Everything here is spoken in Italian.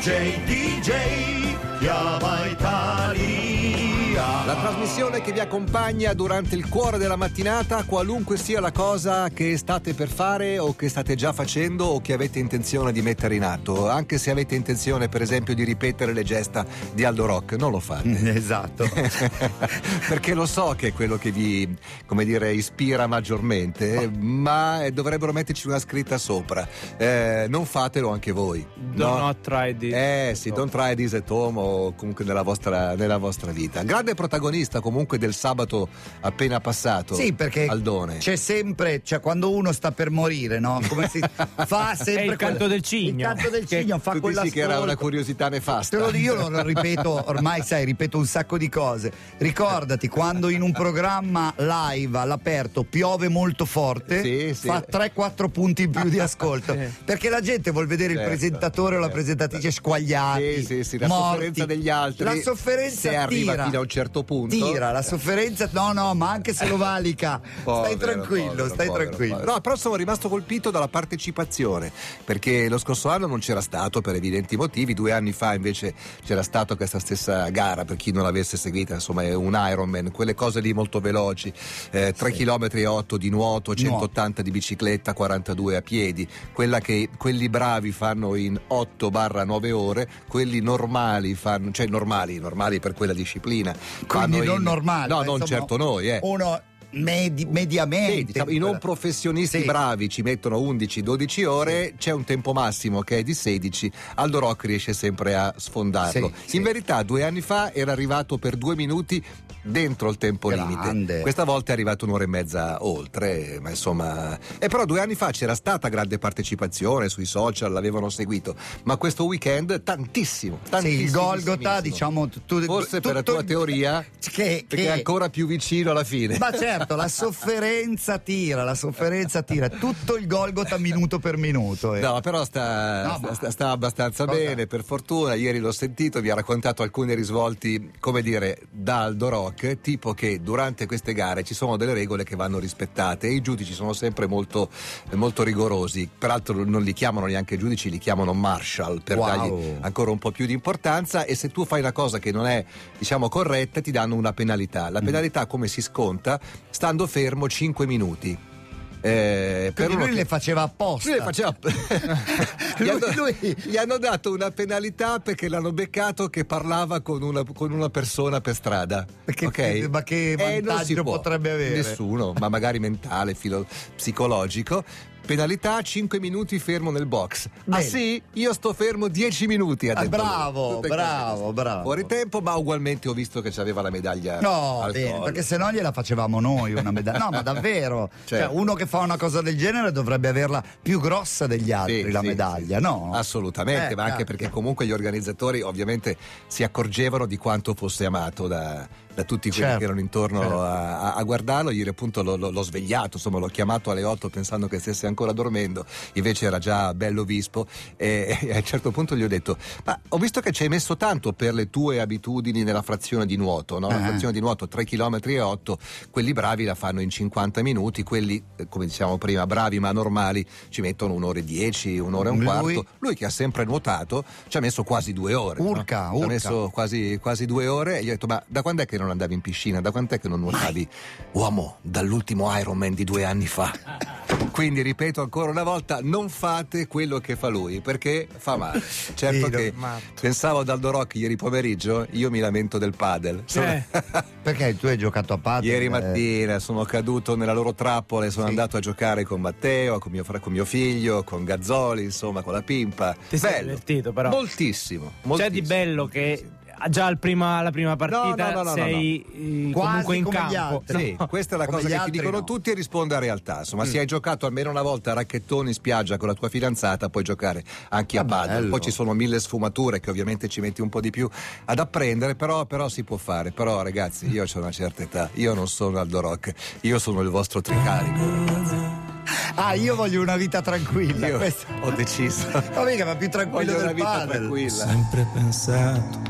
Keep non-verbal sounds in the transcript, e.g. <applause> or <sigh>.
DJ, DJ, chiama Italia. La trasmissione che vi accompagna durante il cuore della mattinata, qualunque sia la cosa che state per fare o che state già facendo o che avete intenzione di mettere in atto, anche se avete intenzione per esempio di ripetere le gesta di Aldo Rock, non lo fate. Esatto. <laughs> Perché lo so che è quello che vi, come dire, ispira maggiormente, ma dovrebbero metterci una scritta sopra. Eh, non fatelo anche voi. Do no? try this. Eh sì, don't try this at home o comunque nella vostra, nella vostra vita. Grande protagonista comunque del sabato appena passato. Sì, perché Aldone. c'è sempre, cioè quando uno sta per morire, no? Come si <laughs> fa sempre È il canto quella- del cigno. Il canto del Che cigno fa tu quella dici che era una curiosità nefasta. Te lo dico, io lo ripeto, ormai sai, ripeto un sacco di cose. Ricordati quando in un programma live all'aperto piove molto forte, Sì, sì. fa 3-4 punti in più di ascolto. <laughs> Sì. Perché la gente vuol vedere il Certo, presentatore o la certo. presentatrice squagliati. Sì, sì, sì, la morti. sofferenza degli altri. La sofferenza se arriva fino a un certo punto. Tira, la sofferenza, no, no, ma anche se lo valica. Povero, stai tranquillo, povero, stai povero, tranquillo. No, però sono rimasto colpito dalla partecipazione, perché lo scorso anno non c'era stato per evidenti motivi, due anni fa invece c'era stata questa stessa gara, per chi non l'avesse seguita, insomma è un Ironman, quelle cose lì molto veloci, eh, 3 km e 8 di nuoto, 180 di bicicletta, 42 a piedi, quella che quelli bravi fanno in 8-9 ore, quelli normali fanno, cioè normali, normali per quella disciplina. Quindi fanno non normale. No, non insomma, certo noi, eh. Uno medi- mediamente. Sì, diciamo, I non professionisti Sì. bravi ci mettono 11-12 ore, c'è un tempo massimo che è di 16, Aldo Rock riesce sempre a sfondarlo. Sì, sì. In verità due anni fa era arrivato per due minuti dentro il tempo Grande. limite. Questa volta è arrivato un'ora e mezza oltre, ma insomma... E però due anni fa c'era stata grande partecipazione sui social, l'avevano seguito, ma questo weekend tantissimo. Sì, tantissimo. il Golgota, diciamo. tu- Forse per la tua teoria, Che, perché che- è ancora più vicino alla fine. Ma certo, la sofferenza tira, la sofferenza tira. Tutto il Golgota minuto per minuto. eh. No, però sta, No, sta- ma- sta- sta abbastanza Cosa? bene, per fortuna. Ieri l'ho sentito, vi ha raccontato alcuni risvolti, come dire, da Aldo Rock, tipo che durante queste gare ci sono delle regole che vanno rispettate e i giudici sono sempre molto, molto rigorosi. Peraltro non li chiamano neanche giudici, li chiamano marshal per Wow. dargli ancora un po' più di importanza e se tu fai una cosa che non è, diciamo, corretta ti danno una penalità. Mm. La penalità come si sconta? Stando fermo 5 minuti. Eh, per Quindi lui che- le faceva apposta. lui le faceva. <laughs> gli, hanno, Lui- gli hanno dato una penalità perché l'hanno beccato che parlava con una, con una persona per strada. Perché- ok? ma che Eh, vantaggio può. potrebbe avere? Nessuno, ma magari mentale, filo- psicologico. Penalità 5 minuti fermo nel box. Ah Bene. sì? Io sto fermo 10 minuti. Ha Ah, bravo, bravo, bravo. Fuori tempo, ma ugualmente ho visto che c'aveva la medaglia. No, bene, collo. perché se no gliela facevamo noi una medaglia. No, ma davvero. <laughs> Certo. Cioè, uno che fa una cosa del genere dovrebbe averla più grossa degli altri, Sì, la sì, medaglia, sì. no? Assolutamente, Eh, ma anche cacchio. perché comunque gli organizzatori ovviamente si accorgevano di quanto fosse amato da, da tutti quelli Certo, che erano intorno certo. a, a- guardarlo. Ieri appunto l'ho, l'ho- svegliato, insomma l'ho chiamato alle 8 pensando che stesse ancora dormendo, invece era già bello vispo e, <laughs> e a un certo punto gli ho detto, ma ho visto che ci hai messo tanto per le tue abitudini nella frazione di nuoto, no? la Ah. frazione di nuoto 3 km e 8, quelli bravi la fanno in 50 minuti, quelli eh, come diciamo prima bravi ma normali ci mettono un'ora e 10, un'ora e un Lui? quarto. Lui che ha sempre nuotato ci ha messo quasi due ore. Urca, no? Ci urca. ha messo quasi, quasi due ore e gli ho detto: Ma da quando è che non andavi in piscina? Da quant'è che non nuotavi? Uomo, dall'ultimo Ironman di due anni fa. Quindi ripeto ancora una volta: non fate quello che fa lui perché fa male. <laughs> Certo Sì, che matto. pensavo ad Aldo Rock ieri pomeriggio, io mi lamento del padel. Sono- Eh. <laughs> Perché tu hai giocato a padel? Ieri eh, mattina sono caduto nella loro trappola e sono Sì. andato a giocare con Matteo, con mio, con mio figlio, con Gazzoli, insomma, con la pimpa. Ti sei Bello. divertito, però. Moltissimo. C'è moltissimo. di bello che già al prima, alla prima partita no, no, no, sei eh, comunque in come gli campo. Sì, questa è la Come cosa che ti dicono no. tutti e risponde a realtà. Insomma, se hai giocato almeno una volta a racchettoni in spiaggia con la tua fidanzata, puoi giocare anche a Ah, padel. bello. Poi ci sono mille sfumature che ovviamente ci metti un po' di più ad apprendere, però, però si può fare. Però, ragazzi, io ho una certa età, io non sono Aldo Rock, io sono il vostro tricarico. Ah, io voglio una vita tranquilla. Io ho deciso. Ma mica, ma più tranquillo Voglio una del vita padel. tranquilla. sempre pensato